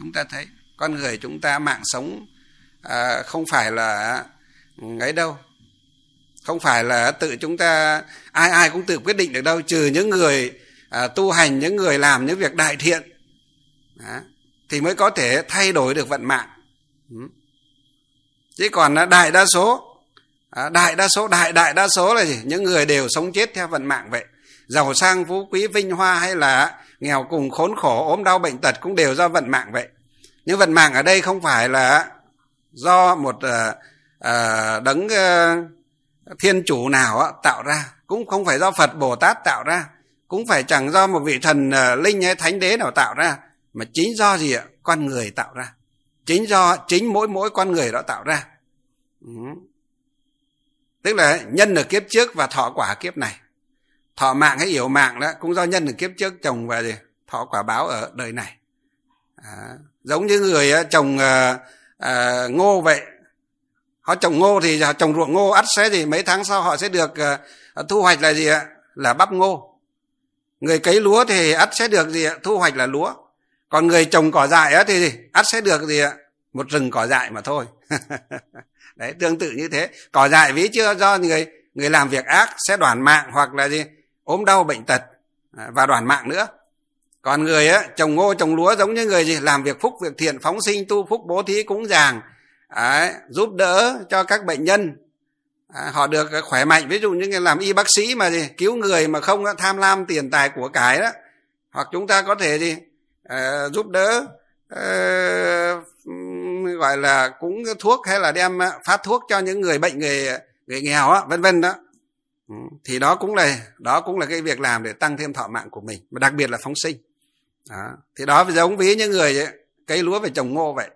chúng ta thấy con người chúng ta mạng sống à, không phải là ấy đâu. Không phải là tự chúng ta ai ai cũng tự quyết định được đâu trừ những người à, tu hành những người làm những việc đại thiện. Đó, thì mới có thể thay đổi được vận mạng. Ừ. Chứ còn à, đại đa số à, đại đa số đại đại đa số là gì? Những người đều sống chết theo vận mạng vậy. Giàu sang phú quý vinh hoa hay là nghèo cùng khốn khổ ốm đau bệnh tật cũng đều do vận mạng vậy. Nhưng vận mạng ở đây không phải là do một uh, uh, đấng uh, thiên chủ nào tạo ra. Cũng không phải do phật bồ tát tạo ra. Cũng phải chẳng do một vị thần uh, linh hay thánh đế nào tạo ra mà chính do gì ạ? Con người tạo ra. Chính do chính mỗi mỗi con người đó tạo ra. Ừ. tức là nhân ở kiếp trước và thọ quả kiếp này thọ mạng hay yểu mạng đó cũng do nhân ở kiếp trước trồng và gì thọ quả báo ở đời này. À, giống như người trồng à, à, ngô vậy. Họ trồng ngô thì họ trồng ruộng ngô ắt sẽ gì mấy tháng sau họ sẽ được à, thu hoạch là gì ạ? Là bắp ngô. Người cấy lúa thì ắt sẽ được gì ạ? Thu hoạch là lúa. Còn người trồng cỏ dại á thì ắt sẽ được gì ạ? Một rừng cỏ dại mà thôi. Đấy tương tự như thế. Cỏ dại ví chưa? Do người người làm việc ác sẽ đoàn mạng hoặc là gì? Ốm đau bệnh tật à, và đoàn mạng nữa. Còn người á trồng ngô trồng lúa giống như người gì làm việc phúc việc thiện phóng sinh tu phúc bố thí cúng dàng, Đấy, giúp đỡ cho các bệnh nhân. À, họ được à, khỏe mạnh. Ví dụ như người làm y bác sĩ mà gì cứu người mà không tham lam tiền tài của cái đó. Hoặc chúng ta có thể gì à, giúp đỡ à, gọi là cúng thuốc hay là đem à, phát thuốc cho những người bệnh người người nghèo á vân vân đó. Ừ. thì đó cũng là đó cũng là cái việc làm để tăng thêm thọ mạng của mình và đặc biệt là phóng sinh đó. thì đó giống ví những người ấy, cây lúa phải trồng ngô vậy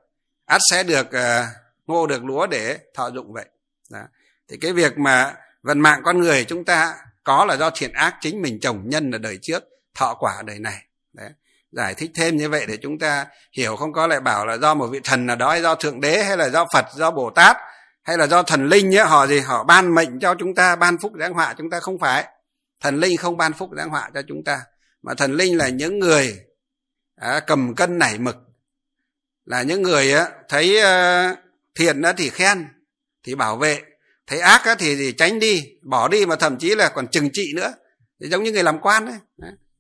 ắt sẽ được uh, ngô được lúa để thọ dụng vậy đó. thì cái việc mà vận mạng con người chúng ta có là do thiện ác chính mình trồng nhân ở đời trước thọ quả đời này Đấy. giải thích thêm như vậy để chúng ta hiểu không có lại bảo là do một vị thần nào đó hay do thượng đế hay là do phật do bồ tát hay là do thần linh ấy, họ gì? Họ ban mệnh cho chúng ta ban phúc giáng họa chúng ta không phải. Thần linh không ban phúc giáng họa cho chúng ta. Mà thần linh là những người à, cầm cân nảy mực. Là những người á, thấy uh, thiện á, thì khen thì bảo vệ. Thấy ác á, thì, thì tránh đi bỏ đi mà thậm chí là còn trừng trị nữa. Thì giống như người làm quan đấy.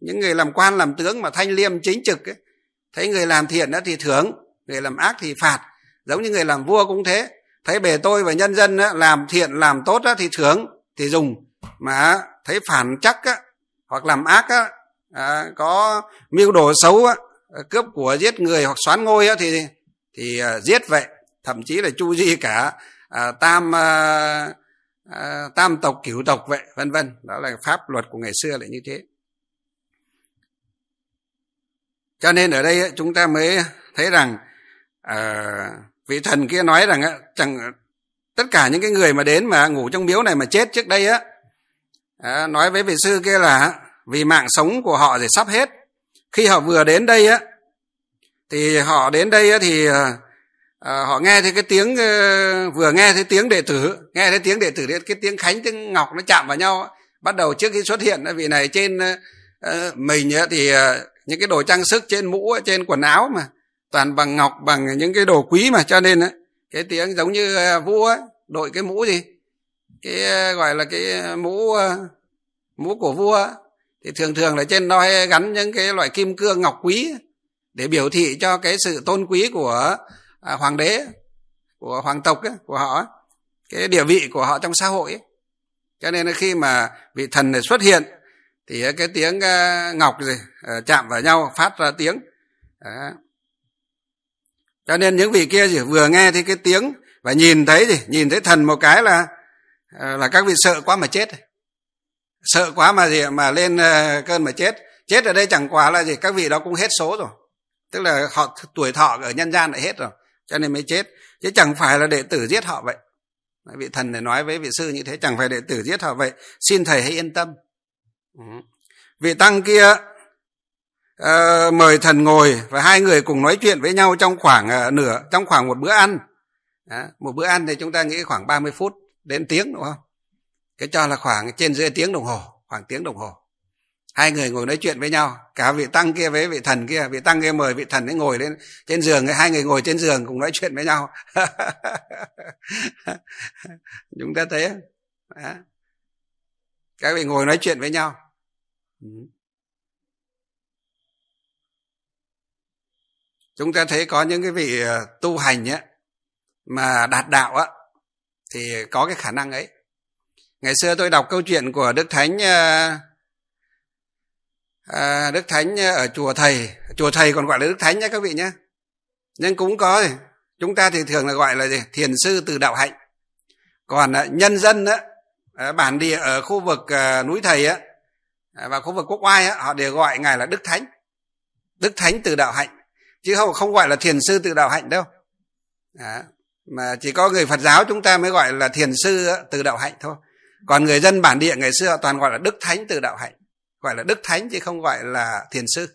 Những người làm quan làm tướng mà thanh liêm chính trực ấy. thấy người làm thiện á, thì thưởng người làm ác thì phạt. Giống như người làm vua cũng thế thấy bề tôi và nhân dân á, làm thiện làm tốt á, thì thưởng thì dùng. Mà thấy phản chắc á, hoặc làm ác á, à, có mưu đồ xấu á, cướp của giết người hoặc xoán ngôi á, thì thì à, giết vậy. Thậm chí là chu di cả à, tam à, tam tộc cửu tộc vậy vân vân. Đó là pháp luật của ngày xưa là như thế. Cho nên ở đây chúng ta mới thấy rằng uh, vị thần kia nói rằng chẳng tất cả những cái người mà đến mà ngủ trong miếu này mà chết trước đây á à, nói với vị sư kia là vì mạng sống của họ thì sắp hết. Khi họ vừa đến đây á thì họ đến đây á, thì à, họ nghe thấy cái tiếng ờ, vừa nghe thấy tiếng đệ tử nghe thấy tiếng đệ tử cái tiếng khánh tiếng ngọc nó chạm vào nhau bắt đầu trước khi xuất hiện vị này trên mình thì những cái đồ trang sức trên mũ trên quần áo mà toàn bằng ngọc bằng những cái đồ quý mà cho nên cái tiếng giống như à, vua đội cái mũ gì cái à, gọi là cái mũ à, mũ của vua thì thường thường là trên đó gắn những cái loại kim cương ngọc quý để biểu thị cho cái sự tôn quý của hoàng đế của hoàng tộc ấy, của họ cái địa vị của họ trong xã hội ấy. cho nên khi mà vị thần này xuất hiện thì cái tiếng ngọc gì chạm vào nhau phát ra tiếng Đó cho nên những vị kia chỉ vừa nghe thấy cái tiếng và nhìn thấy gì, nhìn thấy thần một cái là à, là các vị sợ quá mà chết. Sợ quá mà gì mà lên à, cơn mà chết. Chết ở đây chẳng quá là gì? Các vị đó cũng hết số rồi. Tức là họ, tuổi thọ ở nhân gian lại hết rồi, cho nên mới chết. Chứ chẳng phải là đệ tử giết họ vậy. Vị thần này nói với vị sư như thế, chẳng phải đệ tử giết họ vậy. Xin thầy hãy yên tâm. Vị tăng kia uh, mời thần ngồi và hai người cùng nói chuyện với nhau trong khoảng uh, nửa trong khoảng một bữa ăn. À, một bữa ăn thì chúng ta nghĩ khoảng 30 phút đến tiếng đúng không? Cái cho là khoảng trên dưới tiếng đồng hồ khoảng tiếng đồng hồ. Hai người ngồi nói chuyện với nhau cả vị tăng kia với vị thần kia vị tăng kia mời vị thần ấy ngồi lên trên giường hai người ngồi trên giường cùng nói chuyện với nhau. Chúng ta thấy Đó. các vị ngồi nói chuyện với nhau. Ừ. chúng ta thấy có những cái vị ờ, tu hành á mà đạt đạo á thì có cái khả năng ấy. Ngày xưa tôi đọc câu chuyện của đức thánh à, đức thánh ở chùa thầy. Chùa thầy còn gọi là đức thánh nhé các vị nhé nhưng cũng có chúng ta thì thường là gọi là gì? thiền sư từ đạo hạnh. Còn à, nhân dân á à, bản địa ở khu vực à, núi thầy á và khu vực quốc oai á họ đều gọi ngài là đức thánh. Đức thánh từ đạo hạnh chứ không không gọi là thiền sư tự đạo hạnh đâu. À, mà chỉ có người phật giáo chúng ta mới gọi là thiền sư tự đạo hạnh thôi. Còn người dân bản địa ngày xưa toàn gọi là đức thánh tự đạo hạnh. Gọi là đức thánh chứ không gọi là thiền sư.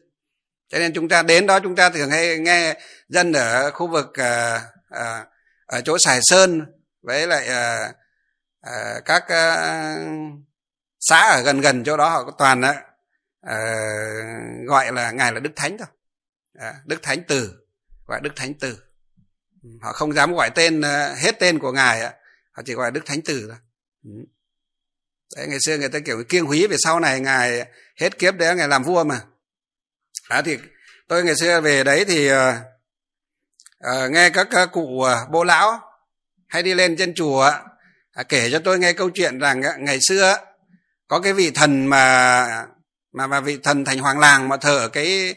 Cho nên chúng ta đến đó chúng ta thường hay nghe dân ở khu vực à, à, ở chỗ sài sơn với lại à, à, các à, xã ở gần gần chỗ đó họ có toàn à, gọi là ngài là đức thánh thôi. À, đức thánh từ gọi đức thánh từ. Họ không dám gọi tên ờ, hết tên của ngài họ chỉ gọi đức thánh từ thôi. Ừ. Đấy ngày xưa người ta kiểu kiêng húy về sau này ngài hết kiếp đấy ngài làm vua mà. Đó thì tôi ngày xưa về đấy thì uh, nghe các các cụ uh, bố lão hay đi lên trên chùa uh, kể cho tôi nghe câu chuyện rằng uh, ngày xưa có cái vị thần mà mà mà vị thần thành hoàng làng mà thờ ở cái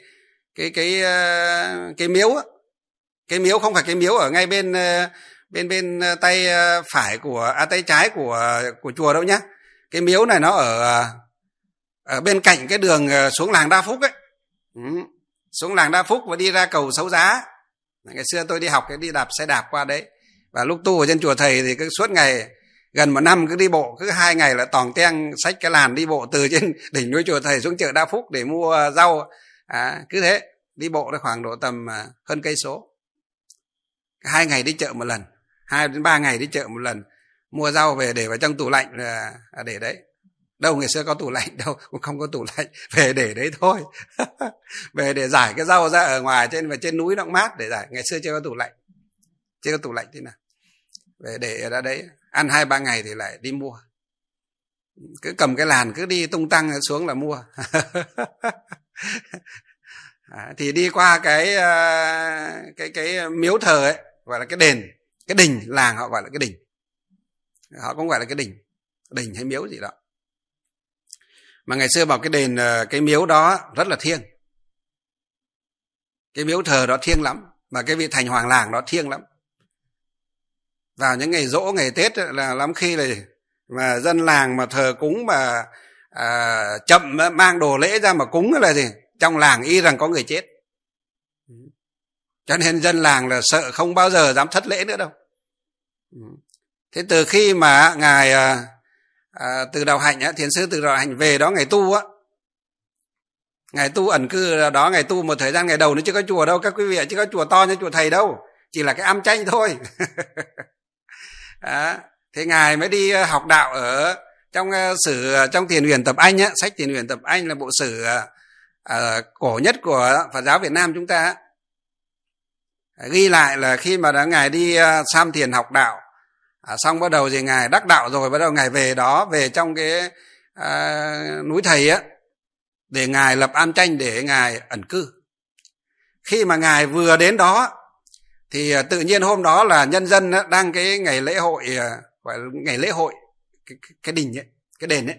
cái cái ờ, cái miếu á, cái miếu không phải cái miếu ở ngay bên ờ, bên bên ờ, tay phải của à, tay trái của của chùa đâu nhá. Cái miếu này nó ở ở bên cạnh cái đường xuống làng đa phúc ấy. Ừ xuống làng đa phúc và đi ra cầu xấu giá. Ngày xưa tôi đi học cái đi đạp xe đạp qua đấy. Và lúc tu ở trên chùa thầy thì cứ suốt ngày gần một năm cứ đi bộ cứ hai ngày là tòng teng sách cái làn đi bộ từ trên đỉnh núi chùa thầy xuống chợ đa phúc để mua rau à, cứ thế đi bộ là khoảng độ tầm à, hơn cây số. Hai ngày đi chợ một lần hai đến ba ngày đi chợ một lần. Mua rau về để vào trong tủ lạnh là à, để đấy. Đâu ngày xưa có tủ lạnh đâu cũng không có tủ lạnh. Về để đấy thôi. Về để giải cái rau ra ở ngoài trên và trên núi nó mát để giải. Ngày xưa chưa có tủ lạnh. Chưa có tủ lạnh thế nào. Về để ra đấy ăn hai ba ngày thì lại đi mua. Cứ cầm cái làn cứ đi tung tăng xuống là mua. à, thì đi qua cái ờ, cái cái miếu thờ ấy gọi là cái đền cái đình làng họ gọi là cái đình. Họ cũng gọi là cái đình đình hay miếu gì đó. Mà ngày xưa bảo cái đền ờ, cái miếu đó rất là thiêng. Cái miếu thờ đó thiêng lắm mà cái vị thành hoàng làng đó thiêng lắm. Vào những ngày rỗ ngày tết là lắm khi là mà dân làng mà thờ cúng mà à, chậm ờ, mang đồ lễ ra mà cúng là gì? Trong làng y rằng có người chết. Ừ. Cho nên dân làng là sợ không bao giờ dám thất lễ nữa đâu. Ừ. Thế từ khi mà ngài à, à, từ đạo hạnh á, thiền sư từ đạo hạnh về đó ngày tu á ngày tu ẩn cư đó ngày tu một thời gian ngày đầu nó chưa có chùa đâu các quý vị chưa có chùa to như chùa thầy đâu chỉ là cái âm tranh thôi. À, thế ngài mới đi học đạo ở trong uh, sử ờ, trong tiền huyền tập anh á sách tiền huyền tập anh là bộ sử uh, cổ nhất của phật giáo việt nam chúng ta ghi lại là khi mà đã ngài đi uh, sam thiền học đạo à, xong bắt đầu thì ngài đắc đạo rồi bắt đầu ngài về đó về trong cái à, núi thầy á để ngài lập an tranh để ngài ẩn cư. Khi mà ngài vừa đến đó thì tự nhiên hôm đó là nhân dân đang cái ngày lễ hội gọi là ngày lễ hội cái, cái, cái đình ấy cái đền ấy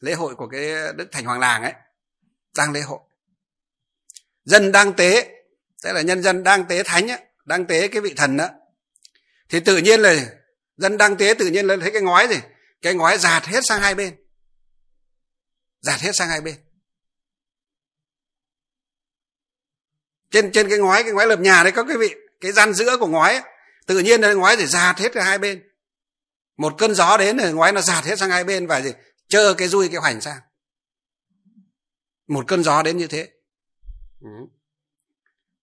lễ hội của cái đức thành hoàng làng ấy đang lễ hội. Dân đang tế tức là nhân dân đang tế thánh ấy, đang tế cái vị thần đó thì tự nhiên là dân đang tế tự nhiên là thấy cái ngói gì? Cái ngói giạt hết sang hai bên. Giạt hết sang hai bên. Trên trên cái ngói cái ngói lợp nhà đấy có cái vị cái gian giữa của ngói ấy, tự nhiên là ngói thì giạt hết cả hai bên một cơn gió đến rồi ngoái nó giạt hết sang hai bên và gì? Chơ cái dui, cái hoành sang. Một cơn gió đến như thế. Ừ.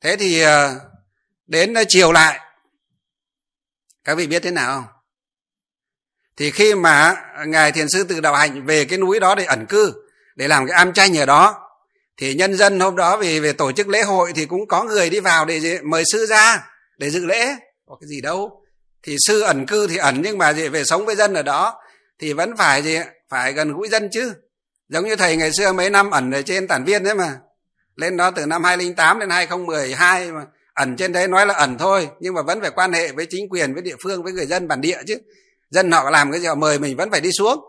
Thế thì ờ, đến chiều lại, các vị biết thế nào không? Thì khi mà ngài thiền sư từ đạo hạnh về cái núi đó để ẩn cư, để làm cái am tranh ở đó, thì nhân dân hôm đó vì về tổ chức lễ hội thì cũng có người đi vào để mời sư ra để dự lễ. Có cái gì đâu thì sư ẩn cư thì ẩn, nhưng mà gì về sống với dân ở đó. Thì vẫn phải gì? Phải gần gũi dân chứ. Giống như thầy ngày xưa mấy năm ẩn ở trên tản viên đấy mà. Lên đó từ năm 2008 đến 2012 mà ẩn trên đấy nói là ẩn thôi, nhưng mà vẫn phải quan hệ với chính quyền, với địa phương, với người dân bản địa chứ. Dân họ làm cái gì họ mời mình vẫn phải đi xuống.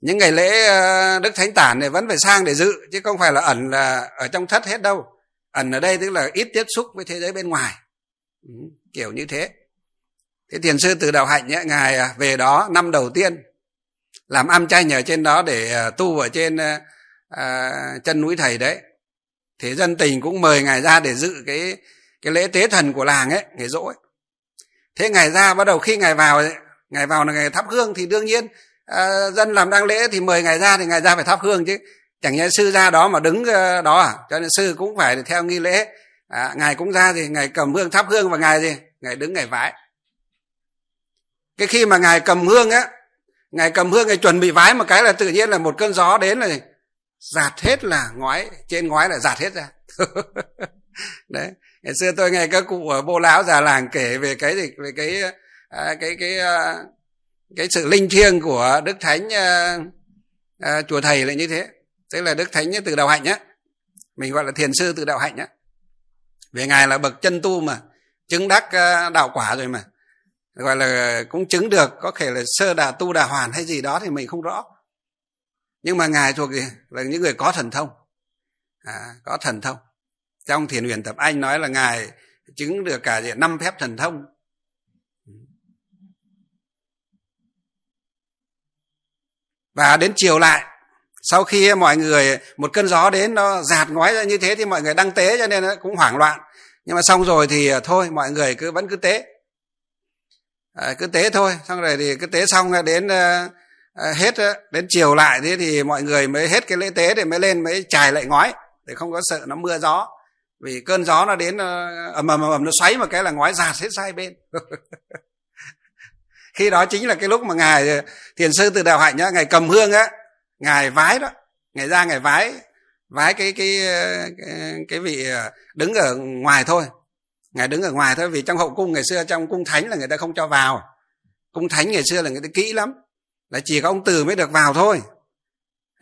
Những ngày lễ ờ, đức thánh tản này vẫn phải sang để dự, chứ không phải là ẩn là ở trong thất hết đâu. Ẩn ở đây tức là ít tiếp xúc với thế giới bên ngoài. Ừ, kiểu như thế thế thiền sư từ đạo hạnh ấy, ngài à, về đó năm đầu tiên làm am trai ở trên đó để à, tu ở trên à, à, chân núi thầy đấy. Thế dân tình cũng mời ngài ra để dự cái cái lễ tế thần của làng ấy ngày rỗ ấy. thế ngài ra bắt đầu khi ngài vào ngài vào là ngài thắp hương thì đương nhiên à, dân làm đăng lễ thì mời ngài ra thì ngài ra phải thắp hương chứ. Chẳng nhẽ sư ra đó mà đứng đó à? Cho nên sư cũng phải theo nghi lễ. À, ngài cũng ra thì ngài cầm hương thắp hương và ngài gì? Ngài đứng ngài vái cái khi mà ngài cầm hương á ngài cầm hương ngài chuẩn bị vái một cái là tự nhiên là một cơn gió đến là giạt hết là ngói trên ngói là giạt hết ra. Đấy ngày xưa tôi nghe các cụ ở bô lão già làng kể về cái gì về cái à, cái cái à, cái sự linh thiêng của đức thánh à, à, chùa thầy là như thế. Tức là đức thánh từ đạo hạnh nhé mình gọi là thiền sư từ đạo hạnh nhé về ngài là bậc chân tu mà chứng đắc à, đạo quả rồi mà gọi là cũng chứng được có thể là sơ đà tu đà hoàn hay gì đó thì mình không rõ. Nhưng mà ngài thuộc gì? Là những người có thần thông. À, có thần thông. Trong thiền huyền tập anh nói là ngài chứng được cả năm phép thần thông. Và đến chiều lại sau khi mọi người một cơn gió đến nó giạt ngói ra như thế thì mọi người đăng tế cho nên nó cũng hoảng loạn. Nhưng mà xong rồi thì à, thôi mọi người cứ vẫn cứ tế à, cứ tế thôi. Xong rồi thì cứ tế xong à, đến à, à hết à, đến chiều lại thế thì mọi người mới hết cái lễ tế để mới lên mới trải lại ngói để không có sợ nó mưa gió. Vì cơn gió nó đến ầm ầm ầm nó xoáy một cái là ngói giạt hết sai bên. Khi đó chính là cái lúc mà ngài thiền sư từ đạo hạnh nhá ngài cầm hương á ngài vái đó ngài ra ngài vái vái cái cái cái, cái vị đứng ở ngoài thôi ngài đứng ở ngoài thôi vì trong hậu cung ngày xưa trong cung thánh là người ta không cho vào. Cung thánh ngày xưa là người ta kỹ lắm là chỉ có ông từ mới được vào thôi.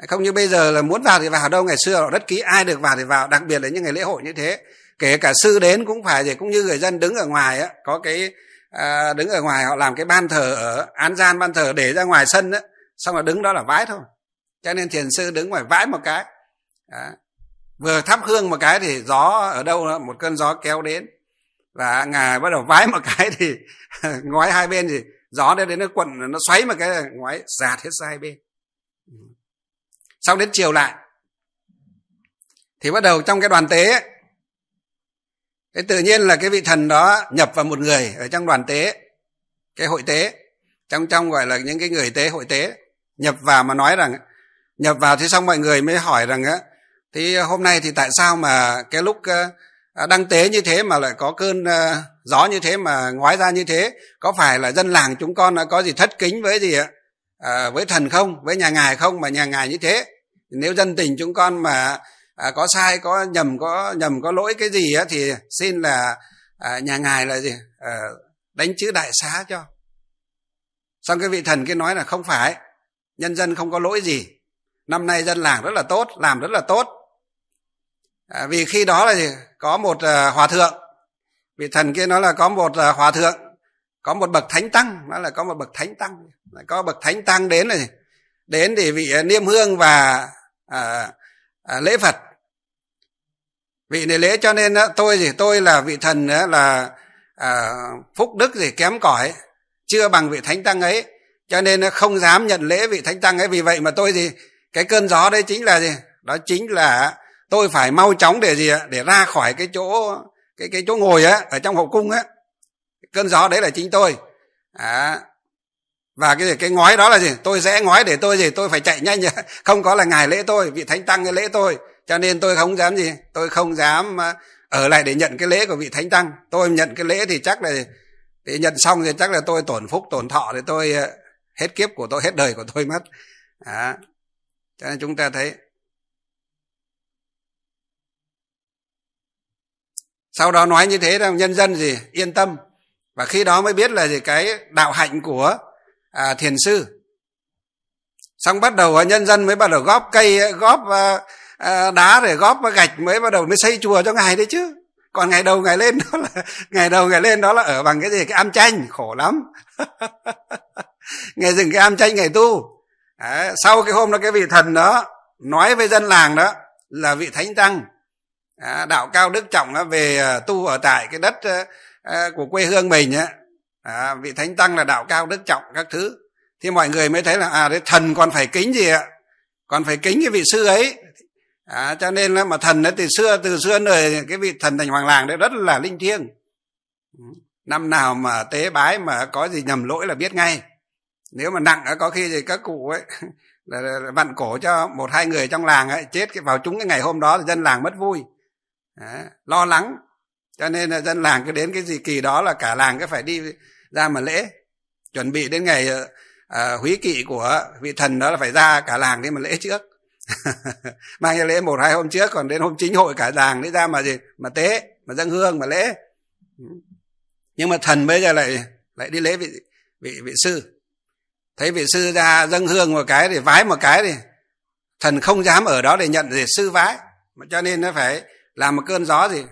Không như bây giờ là muốn vào thì vào đâu ngày xưa họ rất kỹ ai được vào thì vào đặc biệt là những ngày lễ hội như thế. Kể cả sư đến cũng phải vậy cũng như người dân đứng ở ngoài á có cái à, đứng ở ngoài họ làm cái ban thờ ở án gian ban thờ để ra ngoài sân á xong rồi đứng đó là vái thôi. Cho nên thiền sư đứng ngoài vái một cái à, vừa thắp hương một cái thì gió ở đâu đó, một cơn gió kéo đến và ngài bắt đầu vái một cái thì ngoái hai bên thì gió đấy đến nó quận nó xoáy một cái ngoái giạt hết hai bên. Xong đến chiều lại thì bắt đầu trong cái đoàn tế ấy, cái tự nhiên là cái vị thần đó nhập vào một người ở trong đoàn tế cái hội tế trong trong gọi là những cái người tế hội tế nhập vào mà nói rằng nhập vào thì xong mọi người mới hỏi rằng á thì hôm nay thì tại sao mà cái lúc À, đăng tế như thế mà lại có cơn à, gió như thế mà ngoái ra như thế có phải là dân làng chúng con đã có gì thất kính với gì ạ? À, với thần không? Với nhà ngài không mà nhà ngài như thế? Nếu dân tình chúng con mà à, có sai có nhầm có nhầm có lỗi cái gì á thì xin là à, nhà ngài là gì? À, đánh chữ đại xá cho. Xong cái vị thần kia nói là không phải nhân dân không có lỗi gì. Năm nay dân làng rất là tốt làm rất là tốt à, vì khi đó là gì? Có một à, hòa thượng. Vị thần kia nói là có một à, hòa thượng có một bậc thánh tăng nói là có một bậc thánh tăng. Có bậc thánh tăng đến này đến để vị à, niêm hương và à, à, lễ phật. Vị này lễ cho nên tôi gì tôi là vị thần là à, phúc đức gì kém cỏi chưa bằng vị thánh tăng ấy. Cho nên không dám nhận lễ vị thánh tăng ấy. Vì vậy mà tôi gì cái cơn gió đấy chính là gì? Đó chính là tôi phải mau chóng để gì ạ? Để ra khỏi cái chỗ cái cái chỗ ngồi á ở trong hậu cung á. Cơn gió đấy là chính tôi. À, và cái cái ngói đó là gì? Tôi sẽ ngói để tôi gì? Tôi phải chạy nhanh không có là ngài lễ tôi vị thánh tăng cái lễ tôi. Cho nên tôi không dám gì? Tôi không dám à, ở lại để nhận cái lễ của vị thánh tăng. Tôi nhận cái lễ thì chắc là thì nhận xong thì chắc là tôi tổn phúc tổn thọ thì tôi à, hết kiếp của tôi hết đời của tôi mất. À, cho nên chúng ta thấy sau đó nói như thế là nhân dân gì? Yên tâm. Và khi đó mới biết là gì? Cái đạo hạnh của à, thiền sư. Xong bắt đầu à, nhân dân mới bắt đầu góp cây à, góp à, à, đá để góp à, gạch mới bắt đầu mới xây chùa cho ngài đấy chứ. Còn ngày đầu ngày lên đó là ngày đầu ngày lên đó là ở bằng cái gì? Cái am tranh khổ lắm. Ngày dừng cái am tranh ngày tu. À, sau cái hôm đó cái vị thần đó nói với dân làng đó là vị thánh tăng à, đạo cao đức trọng á, về à, tu ở tại cái đất à, của quê hương mình á. À, vị thánh tăng là đạo cao đức trọng các thứ. Thì mọi người mới thấy là à đấy thần còn phải kính gì ạ? Còn phải kính cái vị sư ấy. À, cho nên là mà thần ấy từ xưa từ xưa đời cái vị thần thành hoàng làng đấy rất là linh thiêng. Năm nào mà tế bái mà có gì nhầm lỗi là biết ngay. Nếu mà nặng có khi thì các cụ ấy là vặn cổ cho một hai người trong làng ấy chết vào chúng cái ngày hôm đó thì dân làng mất vui. Đấy, lo lắng. Cho nên là dân làng cứ đến cái gì kỳ đó là cả làng cứ phải đi ra mà lễ. Chuẩn bị đến ngày à, húy kỵ của vị thần đó là phải ra cả làng đi mà lễ trước. Mang cái lễ một hai hôm trước còn đến hôm chính hội cả làng đi ra mà gì mà tế mà dâng hương mà lễ. Nhưng mà thần bây giờ lại lại đi lễ vị vị vị sư. Thấy vị sư ra dâng hương một cái thì vái một cái thì thần không dám ở đó để nhận để sư vái. Mà cho nên nó phải làm một cơn gió gì?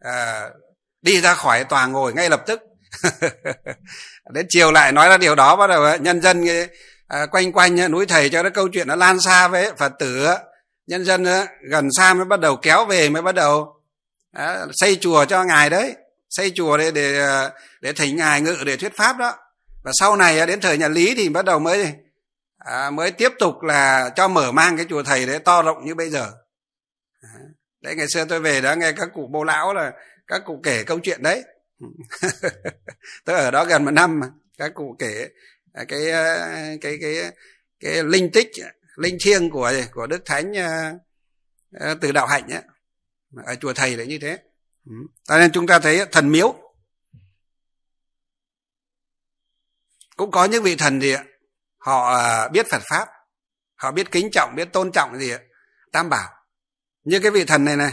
À, đi ra khỏi tòa ngồi ngay lập tức. Đến chiều lại nói ra điều đó bắt đầu nhân dân à, quanh quanh à, núi thầy cho nó câu chuyện nó lan xa với phật tử. Nhân dân à, gần xa mới bắt đầu kéo về mới bắt đầu à, xây chùa cho ngài đấy. Xây chùa để để à, để thỉnh ngài ngự để thuyết pháp đó. Và sau này đến thời nhà lý thì bắt đầu mới à, mới tiếp tục là cho mở mang cái chùa thầy đấy to rộng như bây giờ đấy ngày xưa tôi về đó nghe các cụ bố lão là các cụ kể câu chuyện đấy. Tôi ở đó gần một năm mà các cụ kể à, cái cái cái cái, cái linh tích linh thiêng của của đức thánh uh, từ đạo hạnh ấy. ở chùa thầy lại như thế. Ừ, cho nên chúng ta thấy thần miếu. Cũng có những vị thần gì ạ họ biết phật pháp họ biết kính trọng biết tôn trọng gì ạ? Tam bảo như cái vị thần này này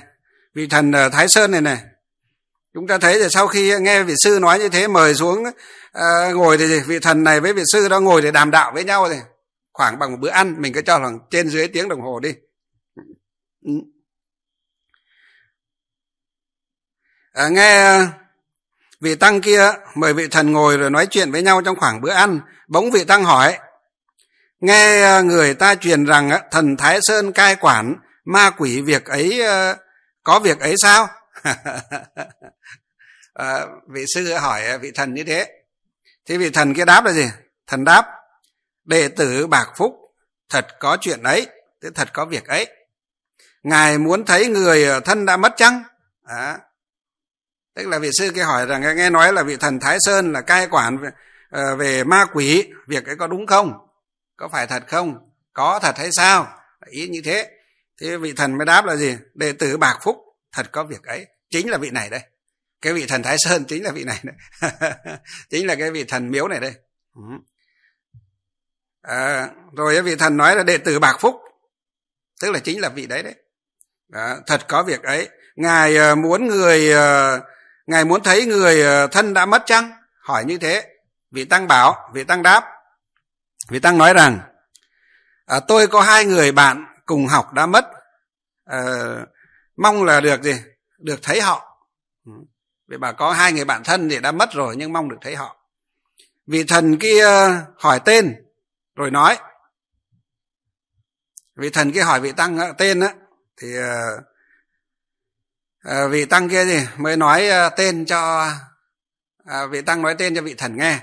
vị thần ở thái sơn này này chúng ta thấy là sau khi nghe vị sư nói như thế mời xuống uh, ngồi thì vị thần này với vị sư đó ngồi để đàm đạo với nhau thì khoảng bằng một bữa ăn mình cứ cho khoảng trên dưới tiếng đồng hồ đi. À, nghe vị tăng kia mời vị thần ngồi rồi nói chuyện với nhau trong khoảng bữa ăn bỗng vị tăng hỏi nghe người ta truyền rằng thần thái sơn cai quản ma quỷ việc ấy ờ, có việc ấy sao? À, vị sư hỏi ờ, vị thần như thế. Thế vị thần kia đáp là gì? Thần đáp đệ tử bạc phúc thật có chuyện ấy thế thật có việc ấy. Ngài muốn thấy người thân đã mất chăng? À, tức là vị sư kia hỏi rằng nghe nói là vị thần thái sơn là cai quản về, về ma quỷ việc ấy có đúng không? Có phải thật không? Có thật hay sao? Ý như thế thế vị thần mới đáp là gì? Đệ tử bạc phúc thật có việc ấy. Chính là vị này đây. Cái vị thần thái sơn chính là vị này đấy chính là cái vị thần miếu này đây. Ừ. À, rồi cái vị thần nói là đệ tử bạc phúc. Tức là chính là vị đấy đấy. À, thật có việc ấy. Ngài ờ, muốn người ờ, ngài muốn thấy người ờ, thân đã mất chăng? Hỏi như thế. Vị tăng bảo vị tăng đáp. Vị tăng nói rằng à, tôi có hai người bạn cùng học đã mất à, mong là được gì? Được thấy họ. Ừ. Vì bà có hai người bạn thân thì đã mất rồi nhưng mong được thấy họ. Vị thần kia hỏi tên rồi nói. Vị thần kia hỏi vị tăng ờ, tên á thì à, vị tăng kia gì? Mới nói tên cho à, vị tăng nói tên cho vị thần nghe.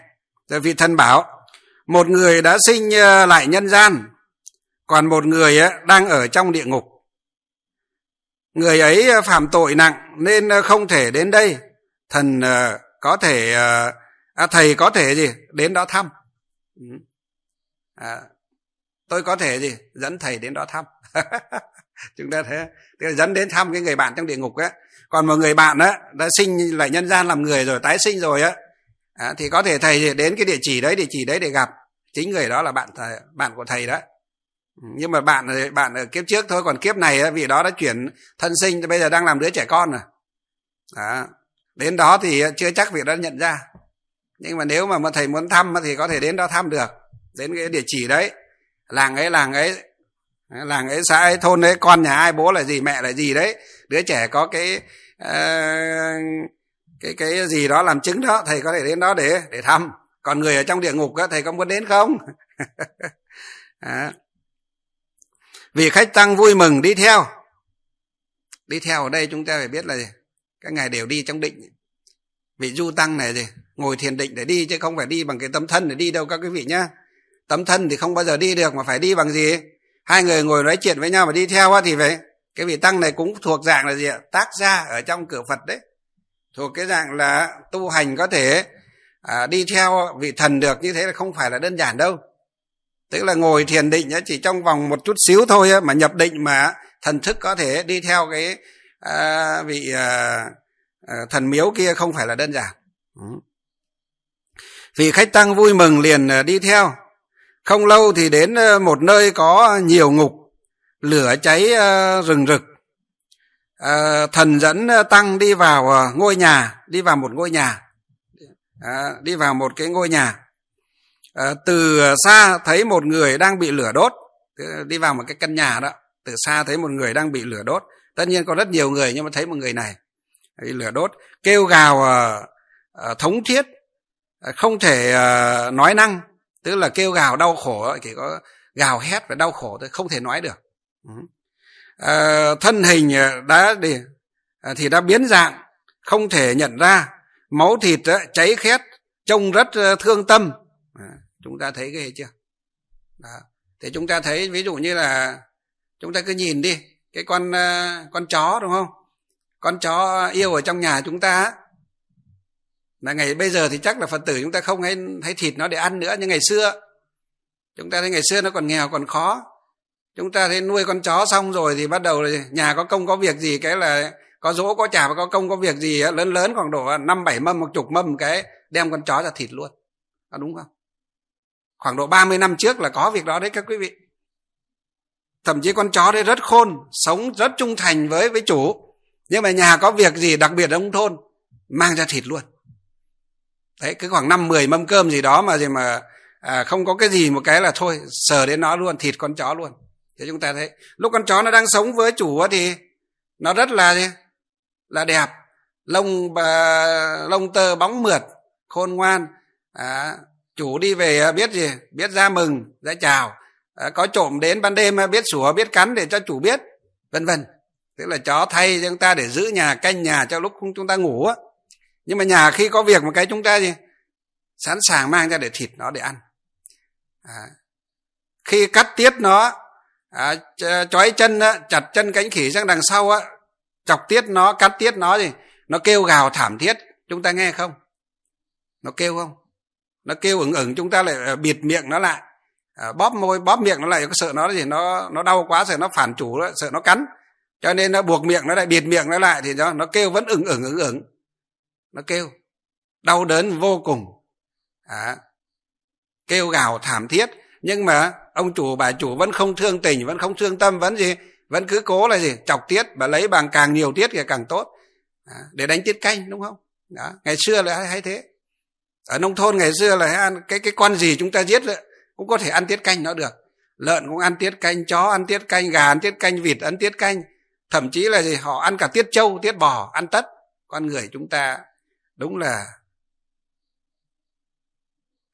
Rồi vị thần bảo một người đã sinh lại nhân gian còn một người đang ở trong địa ngục. Người ấy ờ, phạm tội nặng nên ờ, không thể đến đây. Thần ờ, có thể à, thầy có thể gì? Đến đó thăm. Ừ. À, tôi có thể gì? Dẫn thầy đến đó thăm. Chúng ta thế dẫn đến thăm cái người bạn trong địa ngục á. Còn một người bạn á đã sinh lại nhân gian làm người rồi tái sinh rồi á. À, thì có thể thầy đến cái địa chỉ đấy địa chỉ đấy để gặp. Chính người đó là bạn thầy, bạn của thầy đó. Ừ, nhưng mà bạn bạn ở kiếp trước thôi còn kiếp này vị đó đã chuyển thân sinh bây giờ đang làm đứa trẻ con rồi. Đó. đến đó thì chưa chắc việc đó nhận ra. Nhưng mà nếu mà thầy muốn thăm thì có thể đến đó thăm được. Đến cái địa chỉ đấy. Làng ấy làng ấy làng ấy xã ấy thôn ấy con nhà ai bố là gì mẹ là gì đấy. Đứa trẻ có cái uh, cái cái gì đó làm chứng đó thầy có thể đến đó để để thăm. Còn người ở trong địa ngục đó, thầy có muốn đến không? À vì khách tăng vui mừng đi theo. Đi theo ở đây chúng ta phải biết là gì? các ngài đều đi trong định. Vị du tăng này gì ngồi thiền định để đi chứ không phải đi bằng cái tấm thân để đi đâu các quý vị nhá. Tấm thân thì không bao giờ đi được mà phải đi bằng gì? Hai người ngồi nói chuyện với nhau mà đi theo thì phải cái vị tăng này cũng thuộc dạng là gì ạ? Tác gia ở trong cửa phật đấy. Thuộc cái dạng là tu hành có thể à, đi theo vị thần được như thế là không phải là đơn giản đâu tức là ngồi thiền định chỉ trong vòng một chút xíu thôi mà nhập định mà thần thức có thể đi theo cái à, vị à, à thần miếu kia không phải là đơn giản. Vì khách tăng vui mừng liền à, đi theo. Không lâu thì đến à, một nơi có nhiều ngục lửa cháy rừng rực. À, thần dẫn tăng đi vào ngôi nhà đi vào một ngôi nhà. À, đi vào một cái ngôi nhà à, từ xa thấy một người đang bị lửa đốt đi vào một cái căn nhà đó từ xa thấy một người đang bị lửa đốt. Tất nhiên có rất nhiều người nhưng mà thấy một người này bị lửa đốt kêu gào ờ, ờ, thống thiết không thể nói năng tức là kêu gào đau khổ chỉ có gào hét và đau khổ thôi không thể nói được. Thân hình đã đi thì đã biến dạng không thể nhận ra máu thịt cháy khét trông rất thương tâm chúng ta thấy cái gì chưa? Đó. thì chúng ta thấy ví dụ như là chúng ta cứ nhìn đi cái con ờ, con chó đúng không? Con chó yêu ở trong nhà chúng ta là ngày bây giờ thì chắc là phật tử chúng ta không hay hay thịt nó để ăn nữa nhưng ngày xưa. Chúng ta thấy ngày xưa nó còn nghèo còn khó. Chúng ta thấy nuôi con chó xong rồi thì bắt đầu là nhà có công có việc gì cái là có dỗ có chả và có công có việc gì lớn lớn khoảng độ năm bảy mâm một chục mâm cái đem con chó ra thịt luôn. À, đúng không? Khoảng độ 30 năm trước là có việc đó đấy các quý vị. Thậm chí con chó đấy rất khôn sống rất trung thành với với chủ. Nhưng mà nhà có việc gì đặc biệt ở nông thôn mang ra thịt luôn. Đấy cứ khoảng năm mười mâm cơm gì đó mà gì mà à, không có cái gì một cái là thôi sờ đến nó luôn thịt con chó luôn. Thế chúng ta thấy lúc con chó nó đang sống với chủ thì nó rất là gì? Là đẹp. Lông bà, lông tơ bóng mượt khôn ngoan. À, chủ đi về à, biết gì? Biết ra mừng ra chào. À, có trộm đến ban đêm à, biết sủa biết cắn để cho chủ biết vân vân. Tức là chó thay cho chúng ta để giữ nhà canh nhà cho lúc chúng ta ngủ á. Nhưng mà nhà khi có việc một cái chúng ta gì? Sẵn sàng mang ra để thịt nó để ăn. À, khi cắt tiết nó à, chói chân á, chặt chân cánh khỉ sang đằng sau á chọc tiết nó cắt tiết nó gì? Nó kêu gào thảm thiết. Chúng ta nghe không? Nó kêu không? Nó kêu ửng ửng chúng ta lại ờ, bịt miệng nó lại. À, bóp môi bóp miệng nó lại sợ nó gì nó nó đau quá sợ nó phản chủ đó, sợ nó cắn. Cho nên nó buộc miệng nó lại bịt miệng nó lại thì nó nó kêu vẫn ửng ửng ửng ửng. Nó kêu đau đớn vô cùng. À, kêu gào thảm thiết. Nhưng mà ông chủ bà chủ vẫn không thương tình vẫn không thương tâm vẫn gì vẫn cứ cố là gì chọc tiết và lấy bằng càng nhiều tiết thì càng tốt. À, để đánh tiết canh đúng không? Đó. ngày xưa là hay, hay thế ở nông thôn ngày xưa là ăn cái cái con gì chúng ta giết cũng có thể ăn tiết canh nó được. Lợn cũng ăn tiết canh, chó ăn tiết canh, gà ăn tiết canh, vịt ăn tiết canh. Thậm chí là gì, họ ăn cả tiết trâu, tiết bò, ăn tất. Con người chúng ta đúng là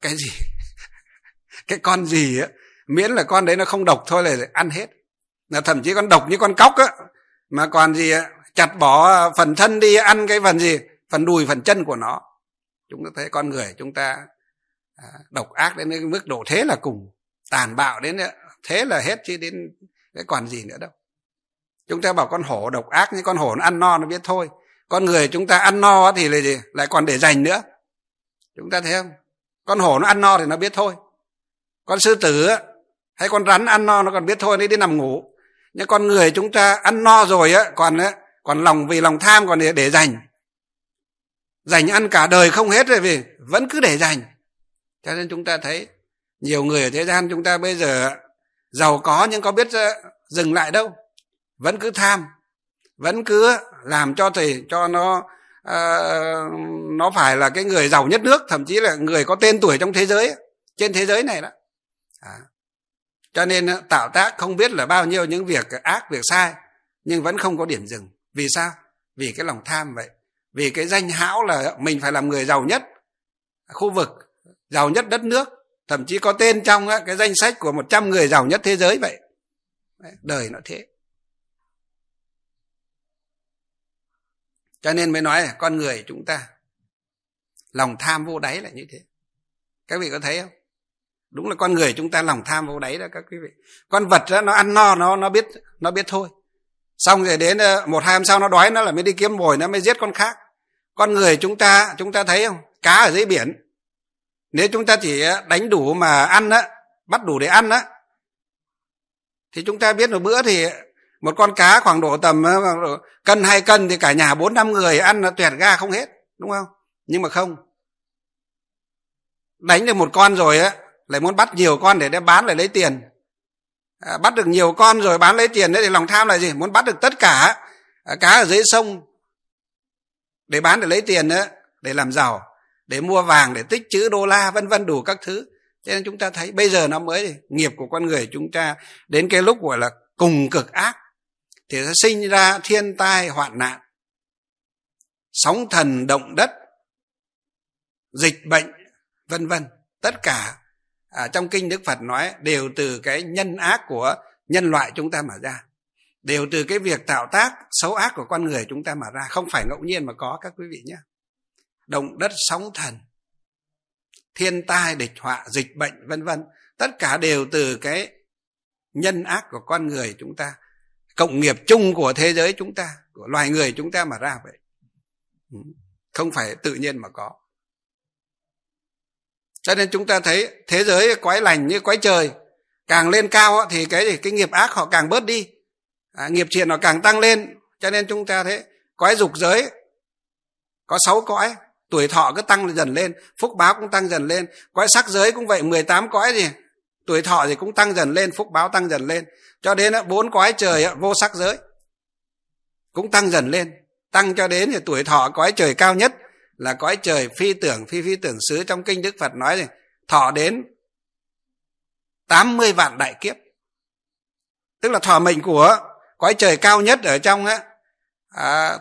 cái gì? Cái con gì á, miễn là con đấy nó không độc thôi là ăn hết. Là thậm chí con độc như con cóc á, mà còn gì á, chặt bỏ phần thân đi, ăn cái phần gì, phần đùi, phần chân của nó chúng ta thấy con người chúng ta à, độc ác đến cái mức độ thế là cùng tàn bạo đến thế là hết chứ đến cái còn gì nữa đâu. Chúng ta bảo con hổ độc ác như con hổ nó ăn no nó biết thôi. Con người chúng ta ăn no thì là gì? Lại còn để dành nữa. Chúng ta thấy không? Con hổ nó ăn no thì nó biết thôi. Con sư tử hay con rắn ăn no nó còn biết thôi đi đi nằm ngủ. Nhưng con người chúng ta ăn no rồi á còn á còn lòng vì lòng tham còn để, để dành dành ăn cả đời không hết rồi vì vẫn cứ để dành cho nên chúng ta thấy nhiều người ở thế gian chúng ta bây giờ giàu có nhưng có biết ờ, dừng lại đâu. Vẫn cứ tham vẫn cứ làm cho thầy cho nó uh, nó phải là cái người giàu nhất nước thậm chí là người có tên tuổi trong thế giới trên thế giới này đó. À. cho nên ờ, tạo tác không biết là bao nhiêu những việc ác việc sai nhưng vẫn không có điểm dừng. Vì sao? Vì cái lòng tham vậy vì cái danh hão là mình phải làm người giàu nhất, khu vực, giàu nhất đất nước. Thậm chí có tên trong cái danh sách của 100 người giàu nhất thế giới vậy. Đời nó thế. Cho nên mới nói là con người chúng ta, lòng tham vô đáy là như thế. Các vị có thấy không? Đúng là con người chúng ta lòng tham vô đáy đó các quý vị. Con vật đó, nó ăn no, nó nó biết nó biết thôi. Xong rồi đến ờ, một hai hôm sau nó đói, nó là mới đi kiếm mồi nó mới giết con khác con người chúng ta chúng ta thấy không? Cá ở dưới biển. Nếu chúng ta chỉ đánh đủ mà ăn á bắt đủ để ăn á thì chúng ta biết một bữa thì một con cá khoảng độ tầm ờ, cân hai cân thì cả nhà bốn năm người ăn là tuyệt ga không hết đúng không? Nhưng mà không. Đánh được một con rồi á lại muốn bắt nhiều con để đem bán lại lấy tiền. À, bắt được nhiều con rồi bán lấy tiền đấy thì lòng tham là gì? Muốn bắt được tất cả à, cá ở dưới sông để bán để lấy tiền nữa để làm giàu để mua vàng để tích chữ đô la vân vân đủ các thứ. Cho nên chúng ta thấy bây giờ nó mới nghiệp của con người chúng ta đến cái lúc gọi là cùng cực ác. Thì sẽ sinh ra thiên tai hoạn nạn sóng thần động đất dịch bệnh vân vân. Tất cả à, trong kinh đức phật nói đều từ cái nhân ác của nhân loại chúng ta mà ra đều từ cái việc tạo tác, xấu ác của con người chúng ta mà ra, không phải ngẫu nhiên mà có, các quý vị nhé. Động đất sóng thần, thiên tai, địch họa, dịch bệnh, vân vân, tất cả đều từ cái nhân ác của con người chúng ta, cộng nghiệp chung của thế giới chúng ta, của loài người chúng ta mà ra vậy. Ừ, không phải tự nhiên mà có. Cho nên chúng ta thấy thế giới quái lành như quái trời, càng lên cao thì cái cái nghiệp ác họ càng bớt đi à, nghiệp thiện nó càng tăng lên cho nên chúng ta thế, cõi dục giới có sáu cõi tuổi thọ cứ tăng dần lên phúc báo cũng tăng dần lên cõi sắc giới cũng vậy 18 cõi gì tuổi thọ thì cũng tăng dần lên phúc báo tăng dần lên. Cho đến bốn cõi trời vô sắc giới cũng tăng dần lên. Tăng cho đến thì tuổi thọ cõi trời cao nhất là cõi trời phi tưởng phi phi tưởng xứ. Trong kinh đức phật nói gì thọ đến 80 vạn đại kiếp. Tức là thọ mệnh của cõi trời cao nhất ở trong á. À,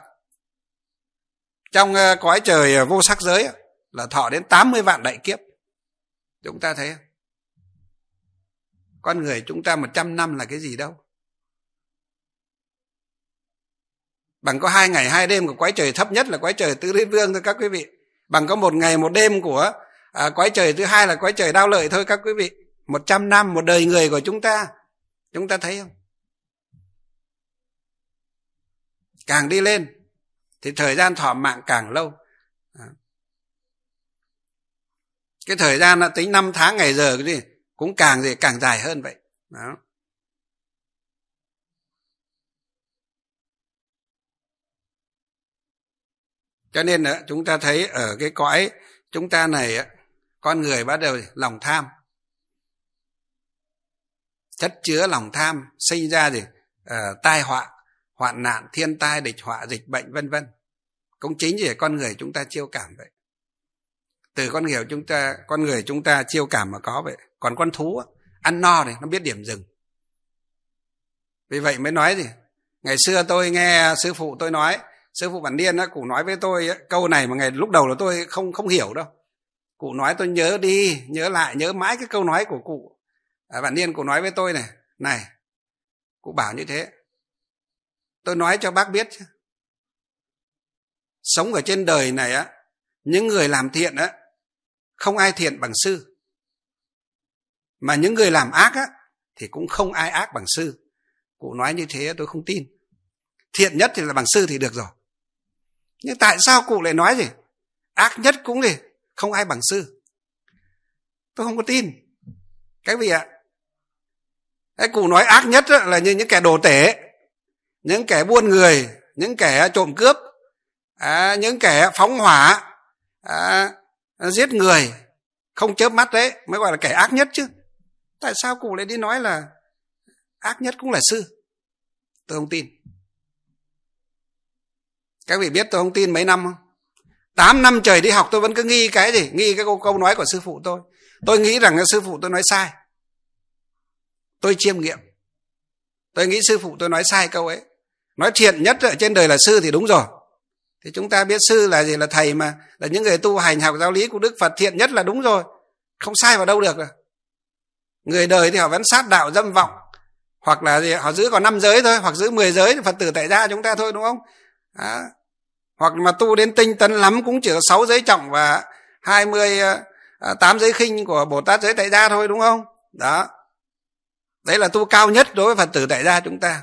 trong ờ, cõi trời vô sắc giới là thọ đến 80 vạn đại kiếp. Chúng ta thấy không? Con người chúng ta 100 năm là cái gì đâu? Bằng có hai ngày hai đêm của quái trời thấp nhất là quái trời tứ đế vương thôi các quý vị. Bằng có một ngày một đêm của à, quái trời thứ hai là quái trời đau lợi thôi các quý vị. Một trăm năm một đời người của chúng ta. Chúng ta thấy không? Càng đi lên thì thời gian thọ mạng càng lâu. Cái thời gian nó tính năm tháng ngày giờ cái gì cũng càng gì càng dài hơn vậy. Đó. Cho nên chúng ta thấy ở cái cõi chúng ta này con người bắt đầu lòng tham. Chất chứa lòng tham sinh ra gì? Uh, tai họa hoạn nạn thiên tai địch họa dịch bệnh vân vân. Cũng chính vì con người chúng ta chiêu cảm vậy. Từ con người chúng ta con người chúng ta chiêu cảm mà có vậy. Còn con thú ăn no thì nó biết điểm dừng. Vì vậy mới nói gì? Ngày xưa tôi nghe sư phụ tôi nói sư phụ bản niên á cụ nói với tôi câu này mà ngày lúc đầu là tôi không không hiểu đâu. Cụ nói tôi nhớ đi nhớ lại nhớ mãi cái câu nói của cụ. À, bản niên cụ nói với tôi này này cụ bảo như thế tôi nói cho bác biết chứ. Sống ở trên đời này á, những người làm thiện á, không ai thiện bằng sư. Mà những người làm ác á, thì cũng không ai ác bằng sư. Cụ nói như thế tôi không tin. Thiện nhất thì là bằng sư thì được rồi. Nhưng tại sao cụ lại nói gì? Ác nhất cũng gì? Không ai bằng sư. Tôi không có tin. Cái vị ạ? Cái cụ nói ác nhất là như những kẻ đồ tể những kẻ buôn người những kẻ trộm cướp à, những kẻ phóng hỏa à, giết người không chớp mắt đấy mới gọi là kẻ ác nhất chứ. Tại sao cụ lại đi nói là ác nhất cũng là sư? Tôi không tin. Các vị biết tôi không tin mấy năm không? Tám năm trời đi học tôi vẫn cứ nghi cái gì? Nghi cái câu, câu nói của sư phụ tôi. Tôi nghĩ rằng sư phụ tôi nói sai. Tôi chiêm nghiệm. Tôi nghĩ sư phụ tôi nói sai câu ấy nói thiện nhất ở trên đời là sư thì đúng rồi. Thì chúng ta biết sư là gì là thầy mà, là những người tu hành học giáo lý của đức phật thiện nhất là đúng rồi. Không sai vào đâu được rồi. Người đời thì họ vẫn sát đạo dâm vọng, hoặc là gì, họ giữ còn năm giới thôi, hoặc giữ 10 giới, phật tử tại gia chúng ta thôi, đúng không? À. hoặc mà tu đến tinh tấn lắm cũng chỉ có sáu giới trọng và hai mươi ờ, à, tám giới khinh của bồ tát giới tại gia thôi, đúng không? Đó. Đấy là tu cao nhất đối với phật tử tại gia chúng ta.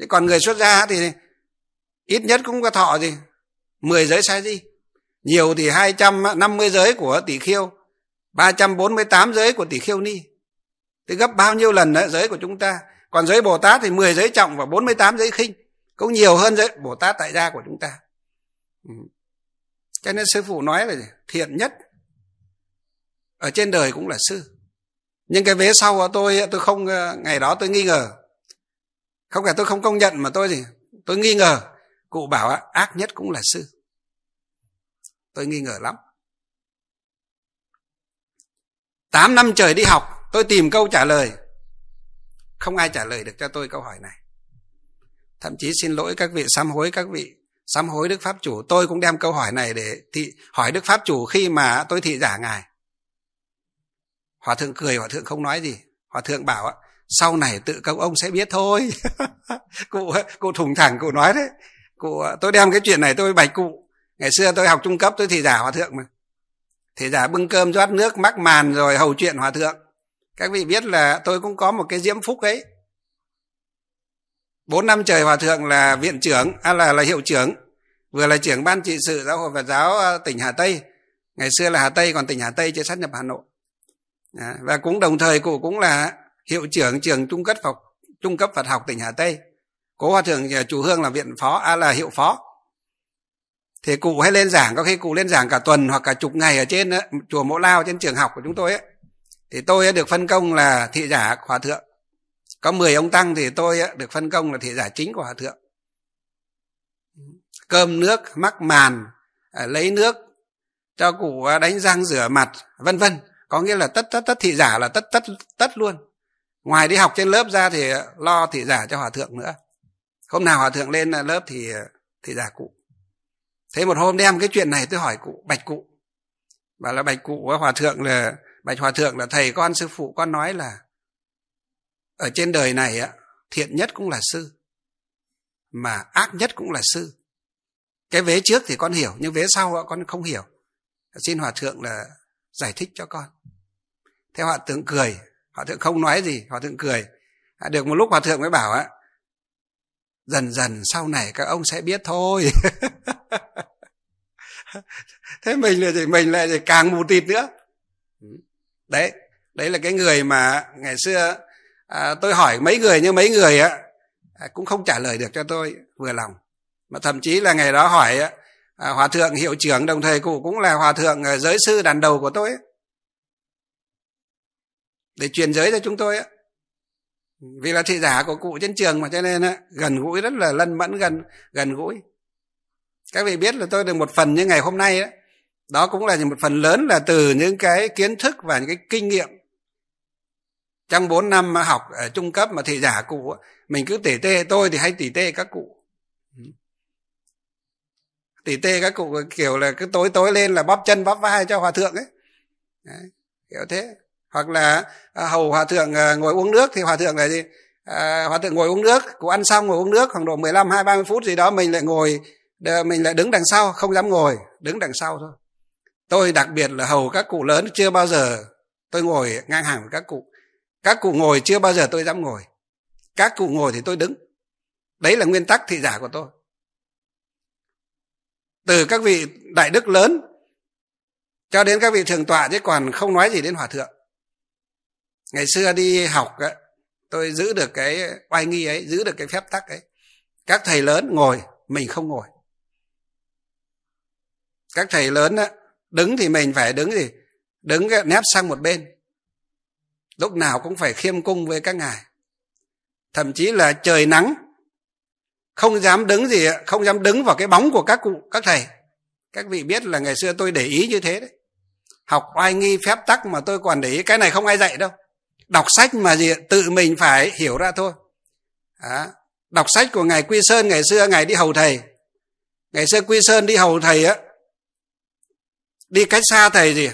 Thế còn người xuất gia thì ít nhất cũng có thọ gì? 10 giới sai gì nhiều thì 250 giới của tỷ khiêu 348 giới của tỷ khiêu ni. Thì gấp bao nhiêu lần đó, giới của chúng ta? Còn giới bồ tát thì 10 giới trọng và 48 giới khinh cũng nhiều hơn giới bồ tát tại gia của chúng ta. Ừ. Cho nên sư phụ nói là thiện nhất ở trên đời cũng là sư. Nhưng cái vế sau của tôi tôi không ờ, ngày đó tôi nghi ngờ không phải tôi không công nhận mà tôi gì tôi nghi ngờ. Cụ bảo ác nhất cũng là sư. Tôi nghi ngờ lắm. Tám năm trời đi học, tôi tìm câu trả lời. Không ai trả lời được cho tôi câu hỏi này. Thậm chí xin lỗi các vị, sám hối các vị, sám hối đức pháp chủ. Tôi cũng đem câu hỏi này để thị, hỏi đức pháp chủ khi mà tôi thị giả ngài. Hòa thượng cười, hòa thượng không nói gì. Hòa thượng bảo sau này tự công ông sẽ biết thôi. Cụ cụ thùng thẳng cụ nói đấy. Cụ tôi đem cái chuyện này tôi bạch cụ. Ngày xưa tôi học trung cấp tôi thì giả hòa thượng mà. Thì giả bưng cơm rót nước mắc màn rồi hầu chuyện hòa thượng. Các vị biết là tôi cũng có một cái diễm phúc ấy. Bốn năm trời hòa thượng là viện trưởng à là là hiệu trưởng. Vừa là trưởng ban trị sự giáo hội phật giáo ờ, tỉnh hà tây. Ngày xưa là hà tây còn tỉnh hà tây chưa sát nhập hà nội. À, và cũng đồng thời cụ cũng là hiệu trưởng trường trung cấp học trung cấp Phật học tỉnh Hà Tây. Cố Hòa thượng ờ, chủ hương là viện phó à là hiệu phó. Thì cụ hay lên giảng có khi cụ lên giảng cả tuần hoặc cả chục ngày ở trên ờ, chùa Mộ Lao trên trường học của chúng tôi ấy. Thì tôi ờ, được phân công là thị giả hòa thượng. Có 10 ông tăng thì tôi được phân công là thị giả chính của hòa thượng. Cơm nước, mắc màn, lấy nước cho cụ đánh răng rửa mặt, vân vân. Có nghĩa là tất tất tất thị giả là tất tất tất luôn ngoài đi học trên lớp ra thì lo thị giả cho hòa thượng nữa. Hôm nào hòa thượng lên lớp thì, thị giả cụ. Thế một hôm đem cái chuyện này tôi hỏi cụ, bạch cụ. Bảo là bạch cụ, hòa thượng là, bạch hòa thượng là thầy con sư phụ, con nói là ở trên đời này á, thiện nhất cũng là sư, mà ác nhất cũng là sư. Cái vế trước thì con hiểu, nhưng vế sau con không hiểu. Xin hòa thượng là giải thích cho con. Thế hòa thượng cười hòa thượng không nói gì hòa thượng cười. À, được một lúc hòa thượng mới bảo á dần dần sau này các ông sẽ biết thôi. Thế mình là gì mình lại càng mù tịt nữa. Đấy đấy là cái người mà ngày xưa à, tôi hỏi mấy người nhưng mấy người á à, cũng không trả lời được cho tôi vừa lòng. Mà thậm chí là ngày đó hỏi á à, hòa thượng hiệu trưởng đồng thời cụ cũng là hòa thượng à, giới sư đàn đầu của tôi ấy để truyền giới cho chúng tôi á. Vì là thị giả của cụ trên trường mà cho nên á, gần gũi rất là lân mẫn gần gần gũi. Các vị biết là tôi được một phần như ngày hôm nay đó đó cũng là một phần lớn là từ những cái kiến thức và những cái kinh nghiệm. Trong bốn năm học ở trung cấp mà thị giả cụ mình cứ tỉ tê tôi thì hay tỉ tê các cụ. Tỉ tê các cụ kiểu là cứ tối tối lên là bóp chân bóp vai cho hòa thượng ấy. Đấy, kiểu thế hoặc là à, hầu hòa thượng à, ngồi uống nước thì hòa thượng là gì à, hòa thượng ngồi uống nước cụ ăn xong ngồi uống nước khoảng độ 15 hai 30 phút gì đó mình lại ngồi mình lại đứng đằng sau không dám ngồi đứng đằng sau thôi. Tôi đặc biệt là hầu các cụ lớn chưa bao giờ tôi ngồi ngang hàng với các cụ. Các cụ ngồi chưa bao giờ tôi dám ngồi. Các cụ ngồi thì tôi đứng. Đấy là nguyên tắc thị giả của tôi. Từ các vị đại đức lớn cho đến các vị thường tọa chứ còn không nói gì đến hòa thượng ngày xưa đi học ấy, tôi giữ được cái oai nghi ấy giữ được cái phép tắc ấy. Các thầy lớn ngồi mình không ngồi. Các thầy lớn á, đứng thì mình phải đứng gì? Đứng nép sang một bên. Lúc nào cũng phải khiêm cung với các ngài. Thậm chí là trời nắng không dám đứng gì không dám đứng vào cái bóng của các cụ các thầy. Các vị biết là ngày xưa tôi để ý như thế đấy. Học oai nghi phép tắc mà tôi còn để ý cái này không ai dạy đâu đọc sách mà gì tự mình phải hiểu ra thôi. À, đọc sách của ngài quy sơn ngày xưa ngài đi hầu thầy. Ngày xưa quy sơn đi hầu thầy á đi cách xa thầy gì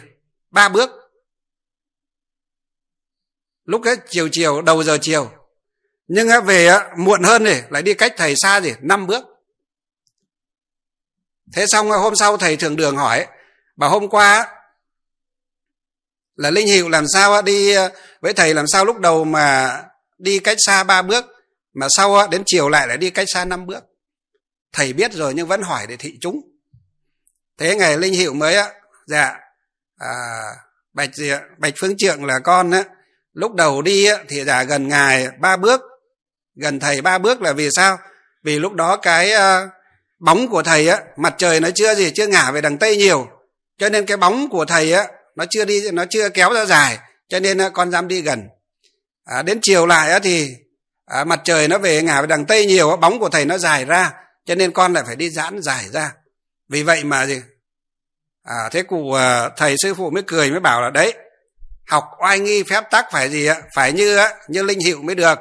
ba bước. Lúc ấy chiều chiều đầu giờ chiều. Nhưng á về á muộn hơn thì lại đi cách thầy xa gì? Năm bước. Thế xong hôm sau thầy thường đường hỏi bảo hôm qua là linh hiệu làm sao đi ờ, với thầy làm sao lúc đầu mà đi cách xa ba bước mà sau đến chiều lại lại đi cách xa năm bước? Thầy biết rồi nhưng vẫn hỏi để thị chúng. Thế ngày linh hiệu mới á dạ à, bạch gì bạch phương trượng là con á lúc đầu đi á, thì giả gần ngài ba bước gần thầy ba bước là vì sao? Vì lúc đó cái uh, bóng của thầy á mặt trời nó chưa gì chưa ngả về đằng tây nhiều cho nên cái bóng của thầy á nó chưa đi nó chưa kéo ra dài cho nên à, con dám đi gần. À, đến chiều lại á thì à, mặt trời nó về ngả về đằng tây nhiều bóng của thầy nó dài ra cho nên con lại phải đi giãn dài ra. Vì vậy mà gì? À, thế cụ à, thầy sư phụ mới cười mới bảo là đấy học oai nghi phép tắc phải gì ạ? Phải như như linh hiệu mới được.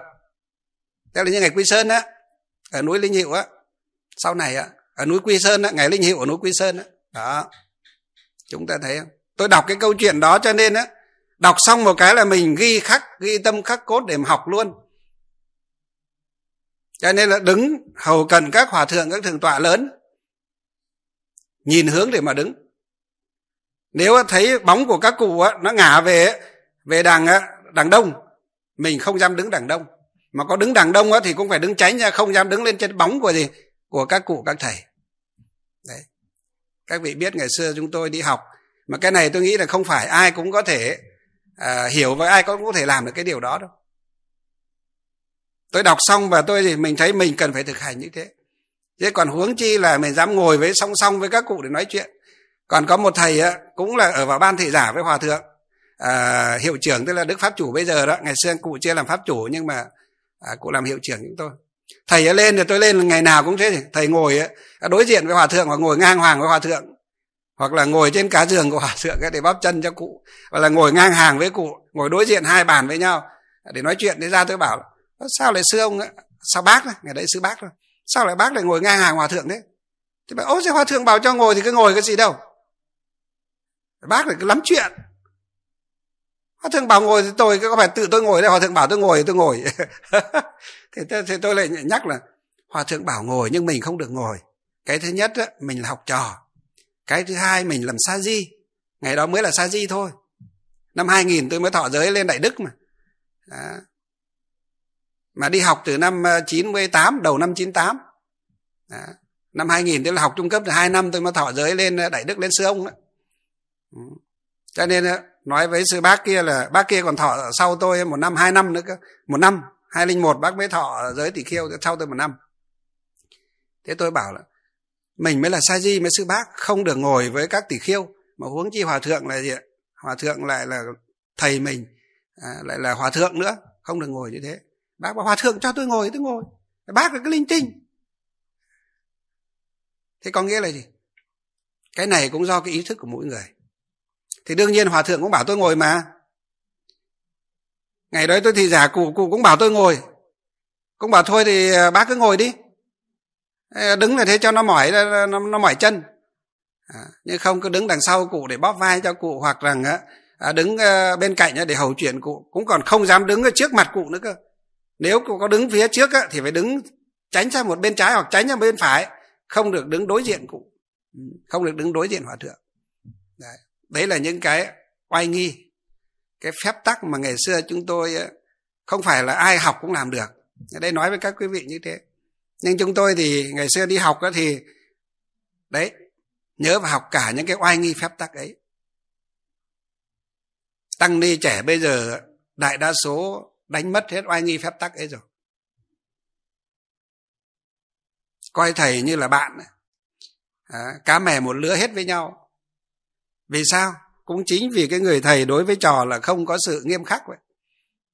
Tức là như ngày quy sơn á ở núi linh hiệu á sau này á ở núi quy sơn á ngày linh hiệu ở núi quy sơn á. Đó. Chúng ta thấy không? Tôi đọc cái câu chuyện đó cho nên á đọc xong một cái là mình ghi khắc ghi tâm khắc cốt để mà học luôn. Cho nên là đứng hầu cần các hòa thượng các thượng tọa lớn nhìn hướng để mà đứng. Nếu thấy bóng của các cụ á, nó ngả về về đằng đằng đông mình không dám đứng đằng đông. Mà có đứng đằng đông á, thì cũng phải đứng tránh ra không dám đứng lên trên bóng của gì của các cụ các thầy. Đấy. Các vị biết ngày xưa chúng tôi đi học mà cái này tôi nghĩ là không phải ai cũng có thể à, hiểu và ai cũng có thể làm được cái điều đó đâu. Tôi đọc xong và tôi thì mình thấy mình cần phải thực hành như thế. Thế còn huống chi là mình dám ngồi với song song với các cụ để nói chuyện. Còn có một thầy á, cũng là ở vào ban thị giả với hòa thượng à, hiệu trưởng tức là đức pháp chủ bây giờ đó. Ngày xưa cụ chưa làm pháp chủ nhưng mà à, cụ làm hiệu trưởng chúng tôi. Thầy ấy lên thì tôi lên ngày nào cũng thế thầy ngồi ấy, đối diện với hòa thượng và ngồi ngang hoàng với hòa thượng hoặc là ngồi trên cá giường của hòa thượng để bóp chân cho cụ. Hoặc là ngồi ngang hàng với cụ ngồi đối diện hai bàn với nhau để nói chuyện thế ra tôi bảo. Sao lại sư ông sao bác này? Ngày đấy sư bác rồi, sao lại bác lại ngồi ngang hàng hòa thượng thế? Thì bảo ôi hòa thượng bảo cho ngồi thì cứ ngồi cái gì đâu. Bác lại cứ lắm chuyện. Hòa thượng bảo ngồi thì tôi có phải tự tôi ngồi đây? Hòa thượng bảo tôi ngồi thì tôi ngồi. Thì, tôi, thì tôi lại nhắc là hòa thượng bảo ngồi nhưng mình không được ngồi. Cái thứ nhất á, mình là học trò cái thứ hai mình làm sa di. Ngày đó mới là sa di thôi. Năm 2000 tôi mới thọ giới lên đại đức mà. Đó. mà đi học từ năm ờ, 98 đầu năm 98 đó. năm 2000 tôi là học trung cấp từ 2 năm tôi mới thọ giới lên ờ, đại đức lên sư ông đó. Ừ. Cho nên ờ, nói với sư bác kia là, bác kia còn thọ sau tôi một năm, hai năm nữa cơ. Một năm, hai linh một, bác mới thọ giới tỷ khiêu sau tôi một năm. Thế tôi bảo là mình mới là sa di mới sư bác không được ngồi với các tỷ khiêu. Mà huống chi hòa thượng là gì ạ hòa thượng lại là thầy mình à, lại là hòa thượng nữa không được ngồi như thế. Bác bảo hòa thượng cho tôi ngồi tôi ngồi. Bác là cái linh tinh. Thế có nghĩa là gì? Cái này cũng do cái ý thức của mỗi người. Thì đương nhiên hòa thượng cũng bảo tôi ngồi mà. Ngày đấy tôi thì giả cụ cụ cũng bảo tôi ngồi. Cũng bảo thôi thì à, bác cứ ngồi đi đứng là thế cho nó mỏi nó, nó mỏi chân. À, nhưng không cứ đứng đằng sau cụ để bóp vai cho cụ hoặc rằng à, đứng à, bên cạnh để hầu chuyện cụ cũng còn không dám đứng ở trước mặt cụ nữa cơ. Nếu cụ có đứng phía trước á, thì phải đứng tránh sang một bên trái hoặc tránh sang bên phải không được đứng đối diện cụ. Ừ, không được đứng đối diện hòa thượng. Đấy, đấy là những cái oai nghi cái phép tắc mà ngày xưa chúng tôi ờ, không phải là ai học cũng làm được. Ở đây nói với các quý vị như thế nhưng chúng tôi thì ngày xưa đi học đó thì đấy nhớ và học cả những cái oai nghi phép tắc ấy. Tăng ni trẻ bây giờ đại đa số đánh mất hết oai nghi phép tắc ấy rồi. Coi thầy như là bạn à, cá mè một lứa hết với nhau. Vì sao? Cũng chính vì cái người thầy đối với trò là không có sự nghiêm khắc vậy.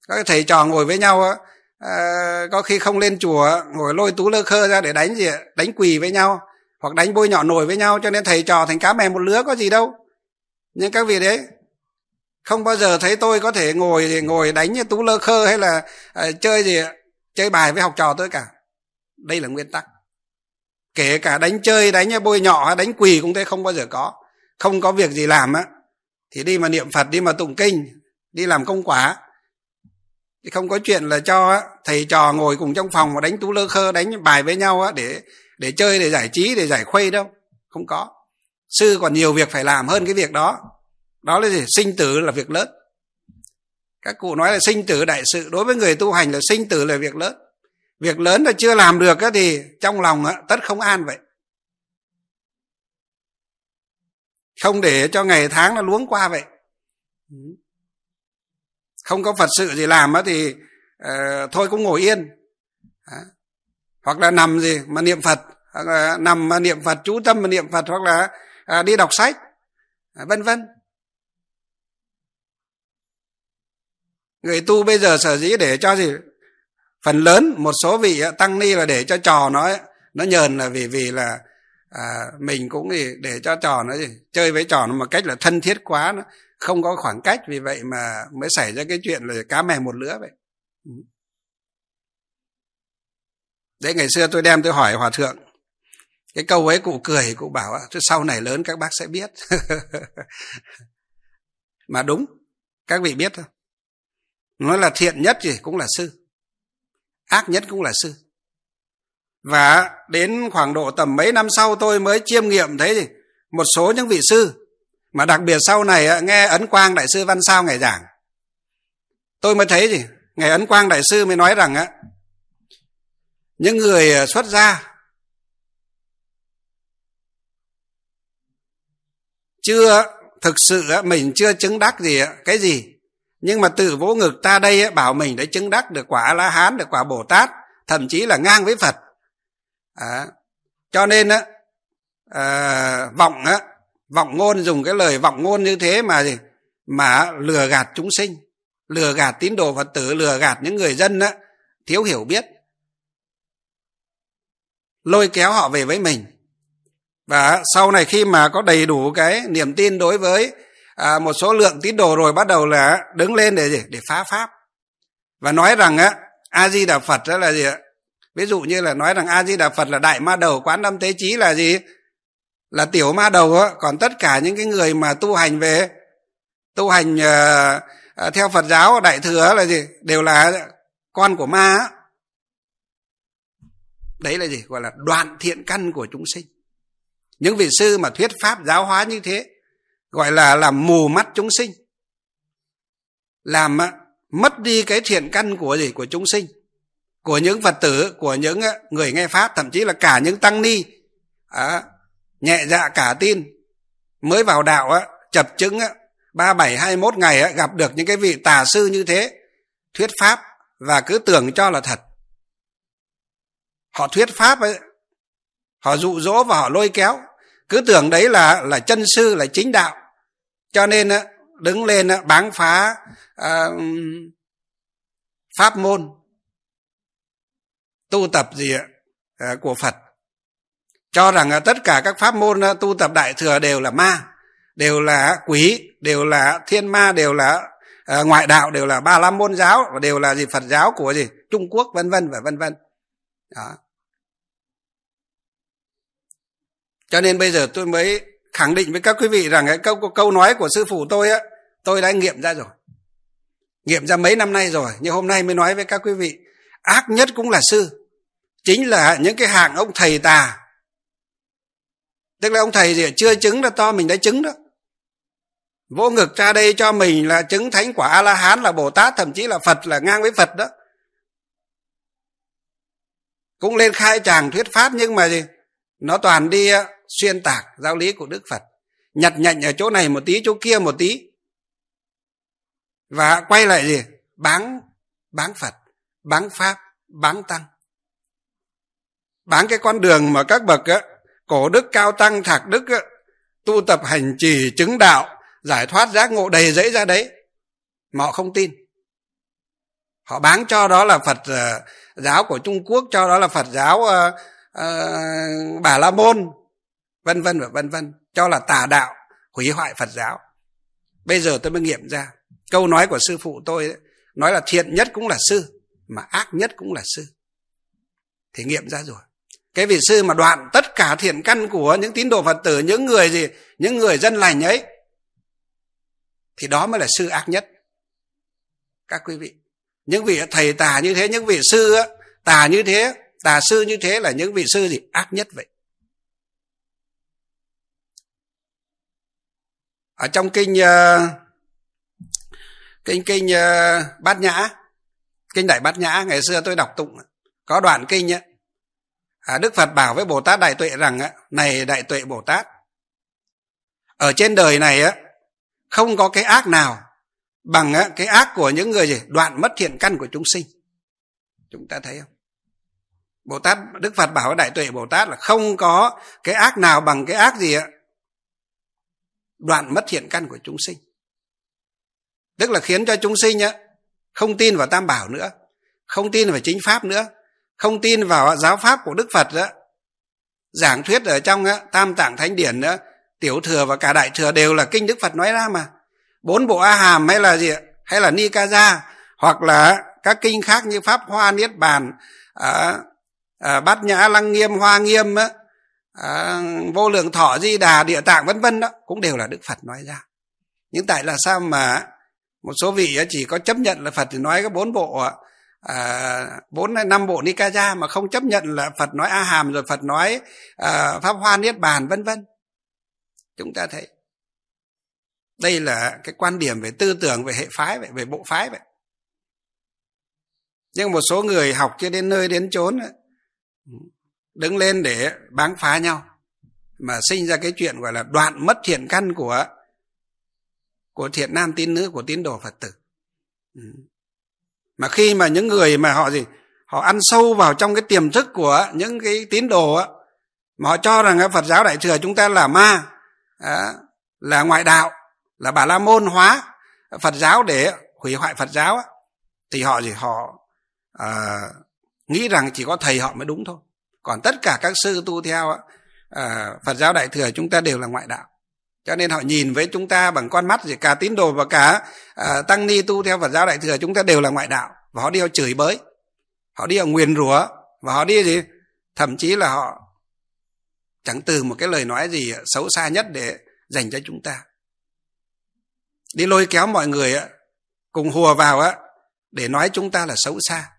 Các thầy trò ngồi với nhau à, có khi không lên chùa ngồi lôi tú lơ khơ ra để đánh gì đánh quỳ với nhau hoặc đánh bôi nhỏ nổi với nhau cho nên thầy trò thành cá mè một lứa có gì đâu. Nhưng các vị đấy không bao giờ thấy tôi có thể ngồi ngồi đánh như tú lơ khơ hay là à, chơi gì chơi bài với học trò tôi cả. Đây là nguyên tắc. Kể cả đánh chơi đánh bôi nhọ đánh quỳ cũng thế không bao giờ có. Không có việc gì làm á thì đi mà niệm phật đi mà tụng kinh đi làm công quả thì không có chuyện là cho thầy trò ngồi cùng trong phòng mà đánh tú lơ khơ, đánh bài với nhau để để chơi, để giải trí, để giải khuây đâu. Không có. Sư còn nhiều việc phải làm hơn cái việc đó. Đó là gì? Sinh tử là việc lớn. Các cụ nói là sinh tử đại sự. Đối với người tu hành là sinh tử là việc lớn. Việc lớn là chưa làm được thì trong lòng tất không an vậy. Không để cho ngày tháng nó luống qua vậy. Ừ không có phật sự gì làm á thì uh, thôi cũng ngồi yên. Hoặc là nằm gì mà niệm phật hoặc là nằm mà niệm phật chú tâm mà niệm phật hoặc là à, đi đọc sách à, vân vân. Người tu bây giờ sở dĩ để cho gì? Phần lớn một số vị tăng ni là để cho trò nó nó nhờn là vì vì là à, mình cũng để cho trò nó gì? Chơi với trò nó một cách là thân thiết quá nó không có khoảng cách vì vậy mà mới xảy ra cái chuyện là cá mè một lứa vậy. Ừ. Đấy, ngày xưa tôi đem tôi hỏi hòa thượng, cái câu ấy cụ cười, cụ bảo sau này lớn các bác sẽ biết. Mà đúng, các vị biết không nói là thiện nhất thì cũng là sư, ác nhất cũng là sư. Và đến khoảng độ tầm mấy năm sau tôi mới chiêm nghiệm thấy gì một số những vị sư mà đặc biệt sau này ờ, nghe ấn quang đại sư văn sao ngày giảng tôi mới thấy gì? Ngày ấn quang đại sư mới nói rằng á những người ờ, xuất gia chưa thực sự mình chưa chứng đắc gì cái gì nhưng mà tự vỗ ngực ta đây bảo mình đã chứng đắc được quả la hán được quả bồ tát thậm chí là ngang với phật. À, cho nên á à, vọng á vọng ngôn dùng cái lời vọng ngôn như thế mà gì? Mà lừa gạt chúng sinh lừa gạt tín đồ phật tử lừa gạt những người dân á thiếu hiểu biết. Lôi kéo họ về với mình. Và sau này khi mà có đầy đủ cái niềm tin đối với à, một số lượng tín đồ rồi bắt đầu là đứng lên để gì? Để phá pháp. Và nói rằng á a di đà phật đó là gì ạ? Ví dụ như là nói rằng a di đà phật là đại ma đầu quán âm thế trí là gì? Là tiểu ma đầu á còn tất cả những cái người mà tu hành về tu hành uh, theo phật giáo đại thừa là gì? Đều là con của ma á. Đấy là gì? Gọi là đoạn thiện căn của chúng sinh. Những vị sư mà thuyết pháp giáo hóa như thế gọi là làm mù mắt chúng sinh làm ờ, mất đi cái thiện căn của gì? Của chúng sinh của những phật tử của những người nghe pháp thậm chí là cả những tăng ni. À, nhẹ dạ cả tin. Mới vào đạo á chập chứng á ba bảy hai mốt ngày á, gặp được những cái vị tà sư như thế thuyết pháp và cứ tưởng cho là thật. Họ thuyết pháp ấy họ dụ dỗ và họ lôi kéo. Cứ tưởng đấy là là chân sư là chính đạo. Cho nên đứng lên báng phá à, pháp môn tu tập gì à, của phật cho rằng tất cả các pháp môn uh, tu tập đại thừa đều là ma đều là quỷ đều là thiên ma đều là à, ngoại đạo đều là ba la môn giáo và đều là gì phật giáo của gì trung quốc vân vân và vân vân. Đó. Cho nên bây giờ tôi mới khẳng định với các quý vị rằng cái câu câu nói của sư phụ tôi á tôi đã nghiệm ra rồi. Nghiệm ra mấy năm nay rồi nhưng hôm nay mới nói với các quý vị ác nhất cũng là sư chính là những cái hạng ông thầy tà tức là ông thầy gì chưa chứng là to mình đã chứng đó. Vỗ ngực ra đây cho mình là chứng thánh quả a la hán là bồ tát thậm chí là phật là ngang với phật đó. Cũng lên khai tràng thuyết pháp nhưng mà gì nó toàn đi xuyên tạc giáo lý của đức phật. Nhặt nhạnh ở chỗ này một tí chỗ kia một tí. Và quay lại gì bán bán phật bán pháp bán tăng. Bán cái con đường mà các bậc á, cổ đức cao tăng thạc đức tu tập hành trì chứng đạo giải thoát giác ngộ đầy dẫy ra đấy. Mà họ không tin. Họ bán cho đó là phật ờ, giáo của trung quốc cho đó là phật giáo uh, uh, bà la môn vân vân và vân vân cho là tà đạo hủy hoại phật giáo. Bây giờ tôi mới nghiệm ra câu nói của sư phụ tôi ấy, nói là thiện nhất cũng là sư mà ác nhất cũng là sư. Thì nghiệm ra rồi cái vị sư mà đoạn tất cả thiện căn của những tín đồ phật tử những người gì những người dân lành ấy thì đó mới là sư ác nhất. Các quý vị những vị thầy tà như thế những vị sư tà như thế tà sư như thế là những vị sư gì ác nhất vậy? Ở trong kinh ờ, kinh kinh ờ, bát nhã kinh đại bát nhã ngày xưa tôi đọc tụng có đoạn kinh ấy, à, đức phật bảo với bồ tát đại tuệ rằng này đại tuệ bồ tát ở trên đời này á không có cái ác nào bằng cái ác của những người gì? Đoạn mất thiện căn của chúng sinh. Chúng ta thấy không? Bồ tát đức phật bảo với đại tuệ bồ tát là không có cái ác nào bằng cái ác gì ạ đoạn mất thiện căn của chúng sinh. Tức là khiến cho chúng sinh á không tin vào tam bảo nữa không tin vào chính pháp nữa không tin vào giáo pháp của đức phật đó. Giảng thuyết ở trong á, tam tạng thánh điển nữa tiểu thừa và cả đại thừa đều là kinh đức phật nói ra mà. Bốn bộ a hàm hay là gì hay là nikaya hoặc là các kinh khác như pháp hoa niết bàn à, à, bát nhã lăng nghiêm hoa nghiêm á, à, vô lượng thọ di đà địa tạng vân vân đó cũng đều là đức phật nói ra. Nhưng tại là sao mà một số vị chỉ có chấp nhận là phật thì nói cái bốn bộ À, bốn năm bộ nikaya mà không chấp nhận là phật nói a hàm rồi phật nói à, pháp hoa niết bàn vân vân. Chúng ta thấy đây là cái quan điểm về tư tưởng về hệ phái vậy về bộ phái vậy. Nhưng một số người học chưa đến nơi đến chốn đứng lên để báng phá nhau mà sinh ra cái chuyện gọi là đoạn mất thiện căn của của thiện nam tín nữ của tín đồ phật tử. Ừ mà khi mà những người mà họ gì họ ăn sâu vào trong cái tiềm thức của những cái tín đồ á mà họ cho rằng phật giáo đại thừa chúng ta là ma là ngoại đạo là bà la môn hóa phật giáo để hủy hoại phật giáo á thì họ gì họ à, nghĩ rằng chỉ có thầy họ mới đúng thôi. Còn tất cả các sư tu theo à, phật giáo đại thừa chúng ta đều là ngoại đạo cho nên họ nhìn với chúng ta bằng con mắt gì cả tín đồ và cả à, tăng ni tu theo phật giáo đại thừa chúng ta đều là ngoại đạo và họ đi họ chửi bới. Họ đi họ nguyền rủa và họ đi gì thậm chí là họ chẳng từ một cái lời nói gì xấu xa nhất để dành cho chúng ta. Đi lôi kéo mọi người cùng hùa vào á để nói chúng ta là xấu xa.